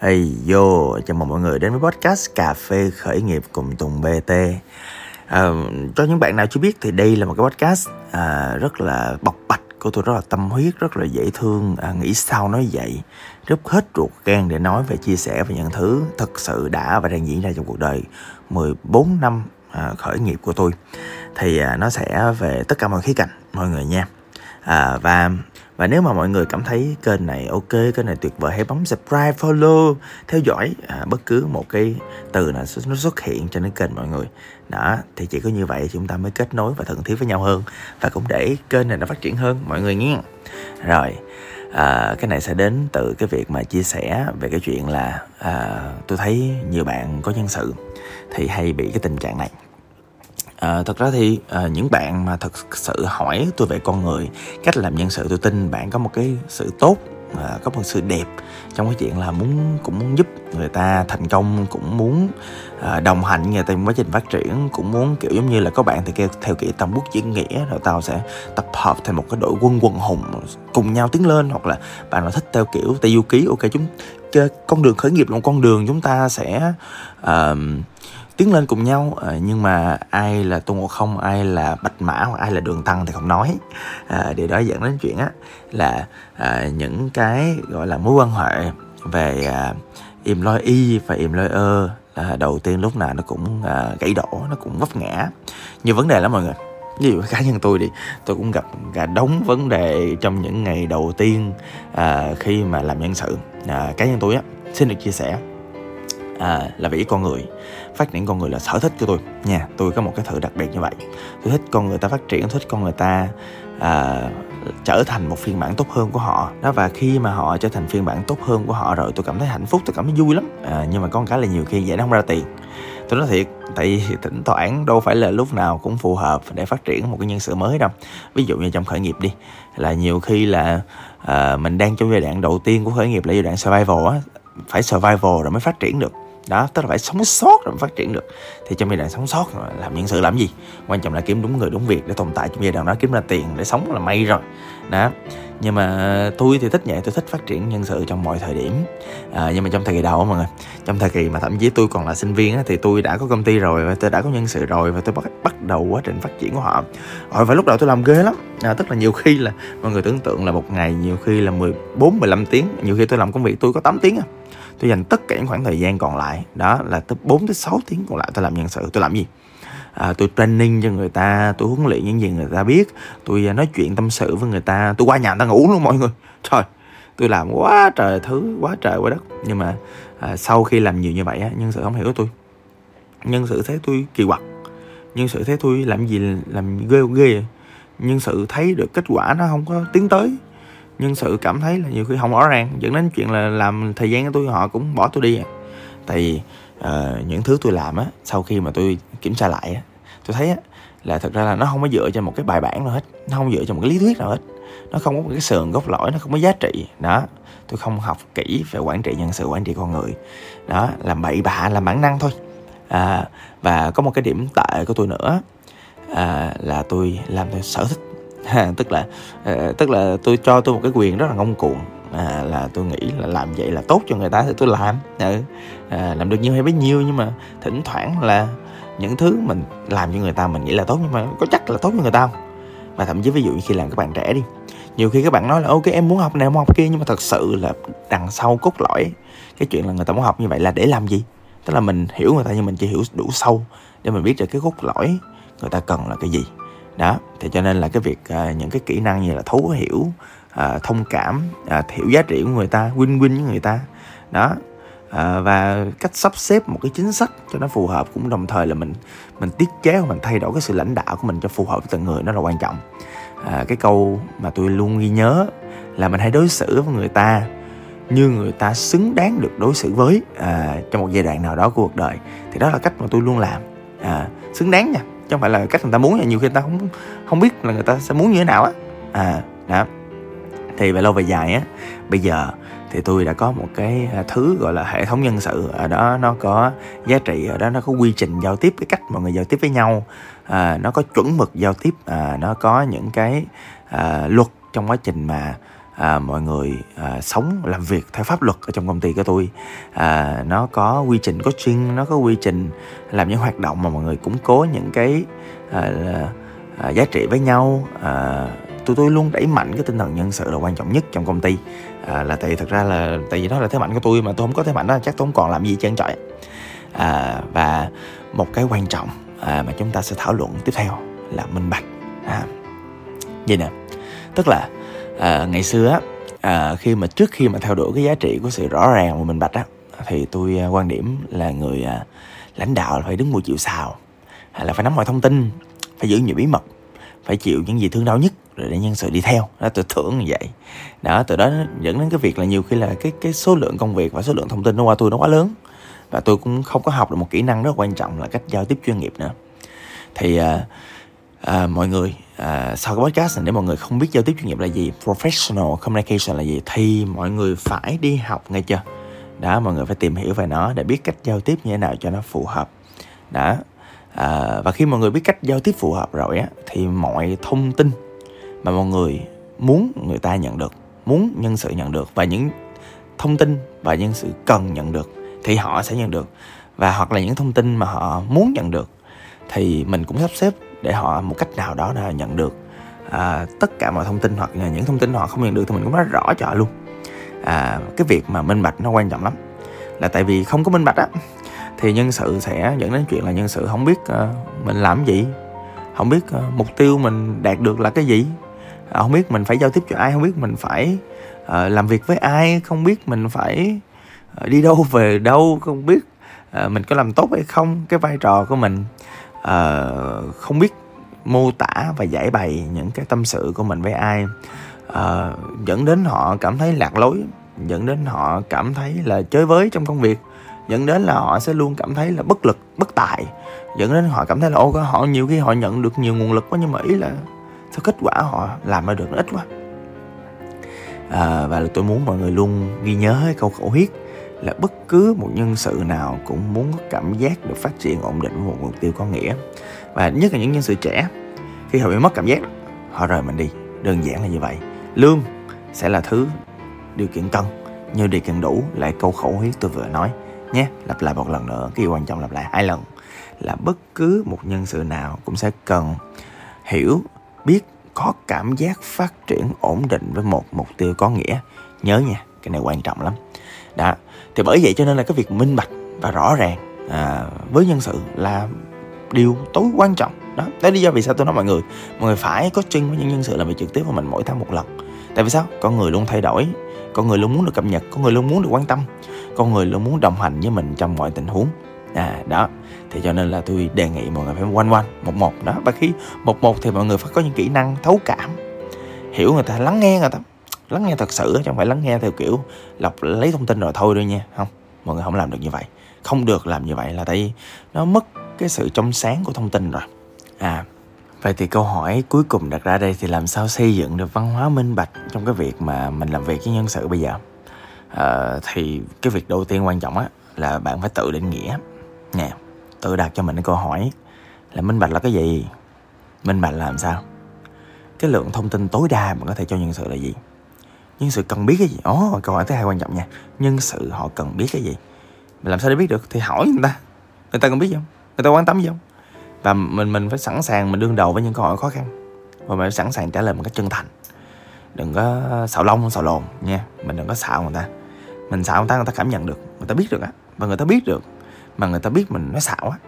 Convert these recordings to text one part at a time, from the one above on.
Hey yo, chào mừng mọi người đến với podcast Cà phê khởi nghiệp cùng Tùng BT. À, cho những bạn nào chưa biết thì đây là một cái podcast à, rất là bộc bạch của tôi rất là tâm huyết, rất là dễ thương, à, nghĩ sao nói vậy, rất hết ruột gan để nói về chia sẻ về những thứ thật sự đã và đang diễn ra trong cuộc đời 14 năm à, khởi nghiệp của tôi. Thì à, nó sẽ về tất cả mọi khía cạnh mọi người nha. À, và và nếu mà mọi người cảm thấy kênh này ok kênh này tuyệt vời hãy bấm subscribe follow theo dõi à, bất cứ một cái từ nào nó xuất hiện trên cái kênh mọi người. Đó thì chỉ có như vậy chúng ta mới kết nối và thân thiết với nhau hơn. Và cũng để kênh này nó phát triển hơn mọi người nhé. Rồi à, cái này sẽ đến từ cái việc mà chia sẻ về cái chuyện là à, tôi thấy nhiều bạn có nhân sự thì hay bị cái tình trạng này. À, thật ra thì à, những bạn mà thật sự hỏi tôi về con người cách làm nhân sự tôi tin bạn có một cái sự tốt à, có một sự đẹp trong cái chuyện là muốn cũng muốn giúp người ta thành công cũng muốn à, đồng hành người ta trong quá trình phát triển cũng muốn kiểu giống như là có bạn thì kêu theo kiểu tầm bút diễn nghĩa rồi tao sẽ tập hợp thành một cái đội quân quần hùng cùng nhau tiến lên hoặc là bạn nào thích theo kiểu tây du ký ok chúng con đường khởi nghiệp là một con đường chúng ta sẽ uh, tiến lên cùng nhau. À, nhưng mà ai là tôn ngộ không ai là bạch mã hoặc ai là đường tăng thì không nói. À, điều đó dẫn đến chuyện á là à, những cái gọi là mối quan hệ về à, y và im lôi à, đầu tiên lúc nào nó cũng à, gãy đổ nó cũng vấp ngã. Nhiều vấn đề lắm mọi người. Ví dụ cá nhân tôi đi tôi cũng gặp cả đống vấn đề trong những ngày đầu tiên à, khi mà làm nhân sự. À, cá nhân tôi á xin được chia sẻ à, là vì con người. Phát triển con người là sở thích của tôi. Nha tôi có một cái thử đặc biệt như vậy. Tôi thích con người ta phát triển tôi thích con người ta à, trở thành một phiên bản tốt hơn của họ. Đó và khi mà họ trở thành phiên bản tốt hơn của họ rồi tôi cảm thấy hạnh phúc tôi cảm thấy vui lắm. À, nhưng mà con cái là nhiều khi vậy nó không ra tiền. Tôi nói thiệt tại vì tỉnh toán đâu phải là lúc nào cũng phù hợp để phát triển một cái nhân sự mới đâu. Ví dụ như trong khởi nghiệp đi là nhiều khi là à, mình đang trong giai đoạn đầu tiên của khởi nghiệp là giai đoạn survival á. Phải survival rồi mới phát triển được đó tức là phải sống sót rồi phát triển được. Thì trong giai đoạn sống sót làm những sự làm gì? Quan trọng là kiếm đúng người đúng việc để tồn tại trong giai đoạn đó kiếm ra tiền để sống là may rồi. Đó. Nhưng mà tôi thì thích vậy tôi thích phát triển nhân sự trong mọi thời điểm. À, nhưng mà trong thời kỳ đầu mọi người trong thời kỳ mà thậm chí tôi còn là sinh viên á, thì tôi đã có công ty rồi và tôi đã có nhân sự rồi và tôi bắt bắt đầu quá trình phát triển của họ. Ờ, rồi phải lúc đầu tôi làm ghê lắm. À, tức là nhiều khi là mọi người tưởng tượng là một ngày nhiều khi là 14 15 tiếng. Nhiều khi tôi làm công việc tôi có 8 tiếng à tôi dành tất cả những khoảng thời gian còn lại đó là tới 4 tới 6 tiếng còn lại tôi làm nhân sự. Tôi làm gì? À, tôi training cho người ta tôi huấn luyện những gì người ta biết tôi à, nói chuyện tâm sự với người ta tôi qua nhà người ta ngủ luôn mọi người. Trời tôi làm quá trời thứ quá trời quá đất. Nhưng mà à, sau khi làm nhiều như vậy á nhân sự không hiểu tôi. Nhân sự thấy tôi kỳ quặc nhân sự thấy tôi làm gì làm ghê ghê nhân sự thấy được kết quả nó không có tiến tới nhân sự cảm thấy là nhiều khi không rõ ràng dẫn đến chuyện là làm thời gian của tôi họ cũng bỏ tôi đi à. tại vì uh, những thứ tôi làm á sau khi mà tôi kiểm tra lại á tôi thấy á là thật ra là nó không có dựa trên một cái bài bản nào hết nó không dựa trên một cái lý thuyết nào hết. Nó không có một cái sườn gốc lõi nó không có giá trị. Đó tôi không học kỹ về quản trị nhân sự quản trị con người. Đó làm bậy bạ làm bản năng thôi. À, và có một cái điểm tệ của tôi nữa à, là tôi làm theo sở thích tức là ờ, tức là tôi cho tôi một cái quyền rất là ngông cuồng. À, là tôi nghĩ là làm vậy là tốt cho người ta thì tôi làm. Ừ. à, làm được nhiêu hay bấy nhiêu nhưng mà thỉnh thoảng là những thứ mình làm cho người ta mình nghĩ là tốt nhưng mà có chắc là tốt cho người ta không? Và thậm chí ví dụ như khi làm các bạn trẻ đi nhiều khi các bạn nói là ok em muốn học này muốn học kia nhưng mà thật sự là đằng sau cốt lõi cái chuyện là người ta muốn học như vậy là để làm gì? Tức là mình hiểu người ta nhưng mình chỉ hiểu đủ sâu để mình biết được cái cốt lõi người ta cần là cái gì đó thì cho nên là cái việc à, những cái kỹ năng như là thấu hiểu à, thông cảm à, hiểu giá trị của người ta win win với người ta. Đó à, và cách sắp xếp một cái chính sách cho nó phù hợp cũng đồng thời là mình mình tiết chế và mình thay đổi cái sự lãnh đạo của mình cho phù hợp với từng người nó là quan trọng. À, cái câu mà tôi luôn ghi nhớ là mình hãy đối xử với người ta như người ta xứng đáng được đối xử với à, trong một giai đoạn nào đó của cuộc đời. Thì đó là cách mà tôi luôn làm. À, xứng đáng nha chứ không phải là cách người ta muốn nhiều khi người ta không không biết là người ta sẽ muốn như thế nào á. À đó. Thì về lâu về dài á. Bây giờ thì tôi đã có một cái à, thứ gọi là hệ thống nhân sự. Ở đó nó có giá trị ở đó nó có quy trình giao tiếp cái cách mọi người giao tiếp với nhau. À, nó có chuẩn mực giao tiếp. À, nó có những cái à, luật trong quá trình mà à, mọi người à, sống làm việc theo pháp luật ở trong công ty của tôi. À, nó có quy trình coaching nó có quy trình làm những hoạt động mà mọi người củng cố những cái à, à, giá trị với nhau. À, tụi tôi luôn đẩy mạnh cái tinh thần nhân sự là quan trọng nhất trong công ty. À, là tại thật ra là tại vì đó là thế mạnh của tôi mà tôi không có thế mạnh đó chắc tôi không còn làm gì trơn trọi. À, và một cái quan trọng à, mà chúng ta sẽ thảo luận tiếp theo là minh bạch. À, vậy nè tức là à, ngày xưa á à, khi mà trước khi mà theo đuổi cái giá trị của sự rõ ràng và minh bạch á thì tôi à, quan điểm là người à, lãnh đạo là phải đứng mũi chịu sào là phải nắm mọi thông tin phải giữ nhiều bí mật phải chịu những gì thương đau nhất rồi để nhân sự đi theo. Đó tôi thưởng như vậy. Đó từ đó dẫn đến cái việc là nhiều khi là cái cái số lượng công việc và số lượng thông tin nó qua tôi nó quá lớn và tôi cũng không có học được một kỹ năng rất quan trọng là cách giao tiếp chuyên nghiệp nữa. Thì à, à, mọi người à, sau cái podcast này để mọi người không biết giao tiếp chuyên nghiệp là gì professional communication là gì thì mọi người phải đi học nghe chưa? Đó mọi người phải tìm hiểu về nó để biết cách giao tiếp như thế nào cho nó phù hợp. Đó à, và khi mọi người biết cách giao tiếp phù hợp rồi á thì mọi thông tin mà mọi người muốn người ta nhận được muốn nhân sự nhận được và những thông tin và nhân sự cần nhận được thì họ sẽ nhận được. Và hoặc là những thông tin mà họ muốn nhận được thì mình cũng sắp xếp để họ một cách nào đó là nhận được. À, tất cả mọi thông tin hoặc là những thông tin họ không nhận được thì mình cũng nói rõ cho họ luôn. À, cái việc mà minh bạch nó quan trọng lắm. Là tại vì không có minh bạch á thì nhân sự sẽ dẫn đến chuyện là nhân sự không biết uh, mình làm gì không biết uh, mục tiêu mình đạt được là cái gì. À, không biết mình phải giao tiếp cho ai không biết mình phải uh, làm việc với ai không biết mình phải uh, đi đâu về đâu không biết uh, mình có làm tốt hay không cái vai trò của mình uh, không biết mô tả và giải bày những cái tâm sự của mình với ai. Uh, dẫn đến họ cảm thấy lạc lối dẫn đến họ cảm thấy là chơi với trong công việc dẫn đến là họ sẽ luôn cảm thấy là bất lực bất tài dẫn đến họ cảm thấy là ô họ nhiều khi họ nhận được nhiều nguồn lực quá nhưng mà ý là sao kết quả họ làm ra được nó ít quá. À, và tôi muốn mọi người luôn ghi nhớ cái câu khẩu huyết là bất cứ một nhân sự nào cũng muốn có cảm giác được phát triển ổn định với một mục tiêu có nghĩa. Và nhất là những nhân sự trẻ, khi họ bị mất cảm giác, họ rời mình đi. Đơn giản là như vậy. Lương sẽ là thứ điều kiện cần. Như điều kiện đủ, lại câu khẩu huyết tôi vừa nói. Nhé, lặp lại một lần nữa, cái quan trọng lặp lại hai lần. Là bất cứ một nhân sự nào cũng sẽ cần hiểu, biết, có cảm giác phát triển ổn định với một mục tiêu có nghĩa. Nhớ nha, cái này quan trọng lắm. Đó thì bởi vậy cho nên là cái việc minh bạch và rõ ràng à, với nhân sự là điều tối quan trọng. Đó đó lý do vì sao tôi nói mọi người mọi người phải có chân với những nhân sự làm việc trực tiếp với mình mỗi tháng một lần. Tại vì sao? Con người luôn thay đổi con người luôn muốn được cập nhật con người luôn muốn được quan tâm con người luôn muốn đồng hành với mình trong mọi tình huống. À đó thì cho nên là tôi đề nghị mọi người phải quanh quanh một một. Đó và khi một một thì mọi người phải có những kỹ năng thấu cảm hiểu người ta lắng nghe người ta lắng nghe thật sự chứ không phải lắng nghe theo kiểu lọc lấy thông tin rồi thôi đâu nha. Không mọi người không làm được như vậy. Không được làm như vậy là tại vì nó mất cái sự trong sáng của thông tin rồi. À vậy thì câu hỏi cuối cùng đặt ra đây thì làm sao xây dựng được văn hóa minh bạch trong cái việc mà mình làm việc với nhân sự bây giờ? À, thì cái việc đầu tiên quan trọng á là bạn phải tự định nghĩa. Nè tự đặt cho mình cái câu hỏi là minh bạch là cái gì? Minh bạch là làm sao? Cái lượng thông tin tối đa mà có thể cho nhân sự là gì? Nhân sự cần biết cái gì? Ồ oh, câu hỏi thứ hai quan trọng nha. Nhân sự họ cần biết cái gì? Mình làm sao để biết được? Thì hỏi người ta. Người ta cần biết gì không? Người ta quan tâm gì không? Và mình mình phải sẵn sàng mình đương đầu với những câu hỏi khó khăn. Và mình phải sẵn sàng trả lời một cách chân thành. Đừng có xạo lông xạo lồn nha. Mình đừng có xạo người ta. Mình xạo người ta người ta cảm nhận được. Người ta biết được á. Và người ta biết được. Mà người ta biết mình nói xạo á.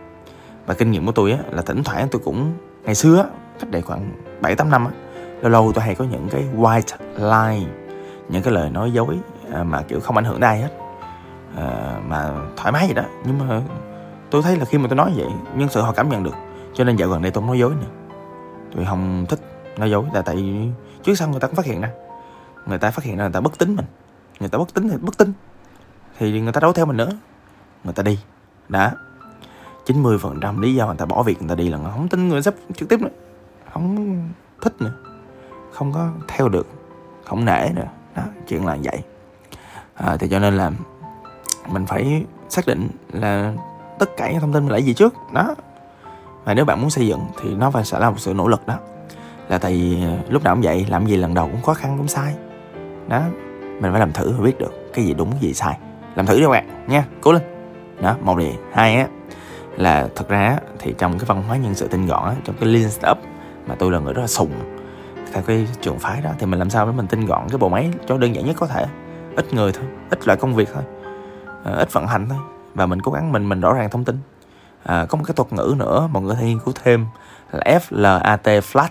Và kinh nghiệm của tôi á là thỉnh thoảng tôi cũng ngày xưa á cách đây khoảng bảy tám năm á lâu lâu tôi hay có những cái white lie những cái lời nói dối à, mà kiểu không ảnh hưởng ai hết. À, mà thoải mái vậy đó. Nhưng mà tôi thấy là khi mà tôi nói vậy nhân sự họ cảm nhận được. Cho nên dạo gần đây tôi không nói dối nữa. Tôi không thích nói dối là tại trước sau người ta cũng phát hiện ra. Người ta phát hiện ra người ta bất tính mình. Người ta bất tính thì bất tin. Thì người ta đấu theo mình nữa. Người ta đi. Đã. 90% lý do người ta bỏ việc người ta đi là không tin người sắp trực tiếp nữa. Không thích nữa. Không có theo được. Không nể nữa đó chuyện là vậy. À, thì cho nên là mình phải xác định là tất cả những thông tin mình lấy gì trước. Đó. Và nếu bạn muốn xây dựng thì nó phải sẽ là một sự nỗ lực đó. Là tại vì à, lúc nào cũng vậy làm gì lần đầu cũng khó khăn cũng sai. Đó mình phải làm thử mới biết được cái gì đúng cái gì sai. Làm thử đi các bạn nha cố lên. Đó một điều hai á là thật ra thì trong cái văn hóa nhân sự tinh gọn á, trong cái lean startup mà tôi là người rất là sùng theo cái trường phái đó thì mình làm sao để mình tinh gọn cái bộ máy cho đơn giản nhất có thể. Ít người thôi ít loại công việc thôi. À, ít vận hành thôi. Và mình cố gắng mình mình rõ ràng thông tin. À, có một cái thuật ngữ nữa mọi người có thể nghiên cứu thêm là FLAT flat.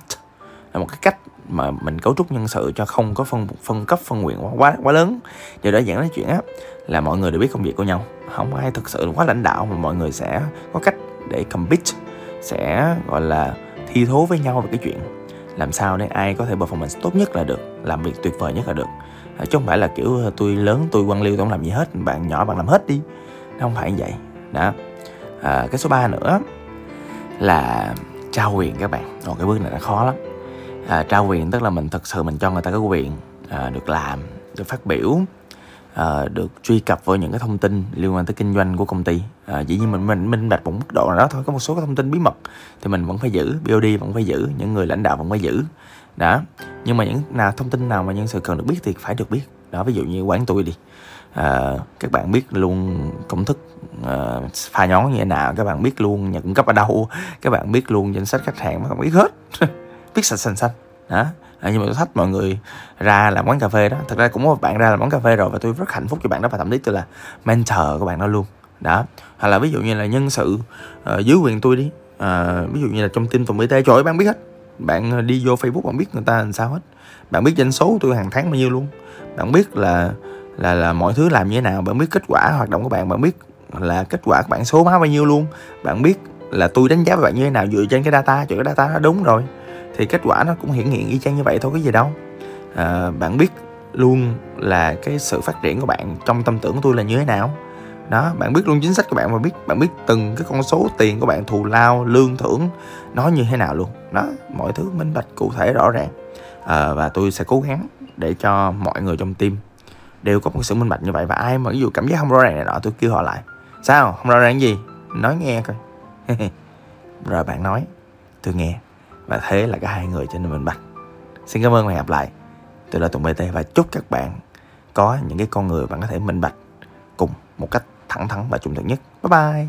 Là một cái cách mà mình cấu trúc nhân sự cho không có phân phân cấp phân quyền quá quá, quá lớn. Điều đó dẫn nói chuyện á là mọi người đều biết công việc của nhau. Không ai thực sự quá lãnh đạo mà mọi người sẽ có cách để compete sẽ gọi là thi thố với nhau về cái chuyện làm sao để ai có thể performance tốt nhất là được làm việc tuyệt vời nhất là được? À, chứ không phải là kiểu ờ, tôi lớn tôi quan liêu tôi không làm gì hết bạn nhỏ bạn làm hết đi. Nó không phải như vậy. Đó. À, cái số 3 nữa là trao quyền các bạn. Còn cái bước này là khó lắm. À, trao quyền tức là mình thật sự mình cho người ta cái quyền à, được làm được phát biểu à, được truy cập vào những cái thông tin liên quan tới kinh doanh của công ty. À, dĩ nhiên mình mình minh bạch một mức độ nào đó thôi có một số cái thông tin bí mật thì mình vẫn phải giữ BOD vẫn phải giữ những người lãnh đạo vẫn phải giữ. Đó nhưng mà những nào thông tin nào mà nhân sự cần được biết thì phải được biết. Đó ví dụ như quán tôi đi. À, các bạn biết luôn công thức à, pha nhón như thế nào các bạn biết luôn nhà cung cấp ở đâu các bạn biết luôn danh sách khách hàng các bạn biết hết. Biết sạch sành xanh. Đó à, nhưng mà tôi thách mọi người ra làm quán cà phê đó. Thật ra cũng có một bạn ra làm quán cà phê rồi và tôi rất hạnh phúc cho bạn đó và thậm chí tôi là mentor của bạn đó luôn. Đó. Hoặc là ví dụ như là nhân sự uh, dưới quyền tôi đi. Uh, ví dụ như là trong team y tế. Trời ơi bạn biết hết. Bạn ờ, đi vô facebook bạn biết người ta làm sao hết. Bạn biết doanh số tôi hàng tháng bao nhiêu luôn. Bạn biết là là là mọi thứ làm như thế nào. Bạn biết kết quả hoạt động của bạn. Bạn biết là kết quả của bạn số má bao nhiêu luôn. Bạn biết là tôi đánh giá với bạn như thế nào dựa trên cái data. Chữ cái data nó đúng rồi thì kết quả nó cũng hiển hiện y chang như vậy thôi cái gì đâu. À, bạn biết luôn là cái sự phát triển của bạn trong tâm tưởng của tôi là như thế nào. Đó bạn biết luôn chính sách của bạn và biết bạn biết từng cái con số tiền của bạn thù lao lương thưởng nó như thế nào luôn. Đó mọi thứ minh bạch cụ thể rõ ràng. À, và tôi sẽ cố gắng để cho mọi người trong team đều có một sự minh bạch như vậy. Và ai mà ví dụ cảm giác không rõ ràng này nọ tôi kêu họ lại. Sao? Không rõ ràng gì? Nói nghe coi. Rồi bạn nói tôi nghe và thế là cả hai người trở nên minh bạch. Xin cảm ơn và hẹn gặp lại. Tôi là tùng bt và chúc các bạn có những cái con người bạn có thể minh bạch cùng một cách thẳng thắn và trung thực nhất. Bye bye.